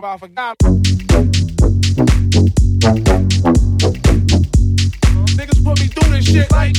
about forgot. Niggas put me through this shit like.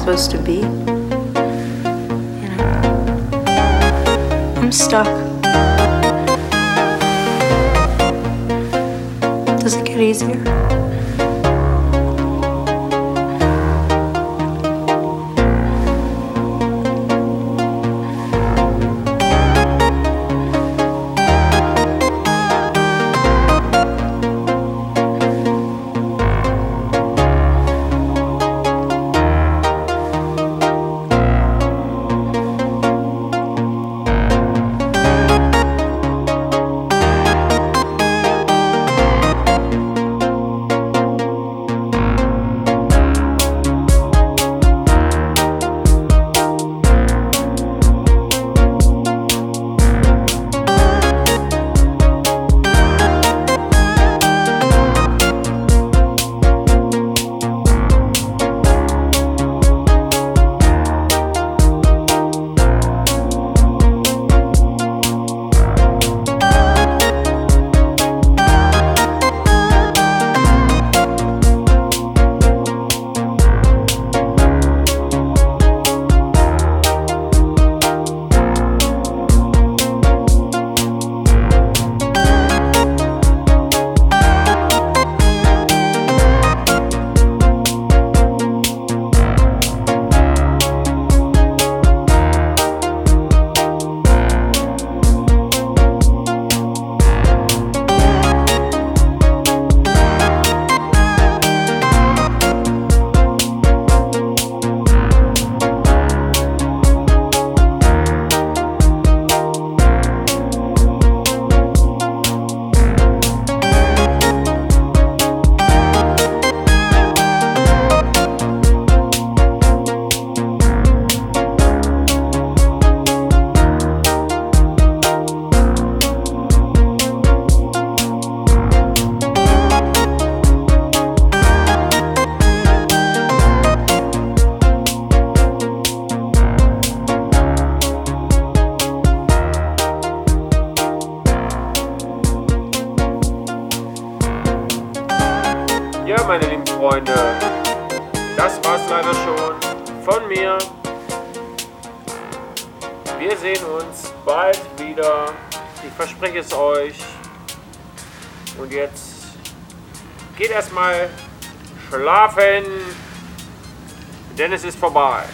Supposed to be. I'm stuck. Does it get easier? Geht erstmal schlafen, denn ist vorbei.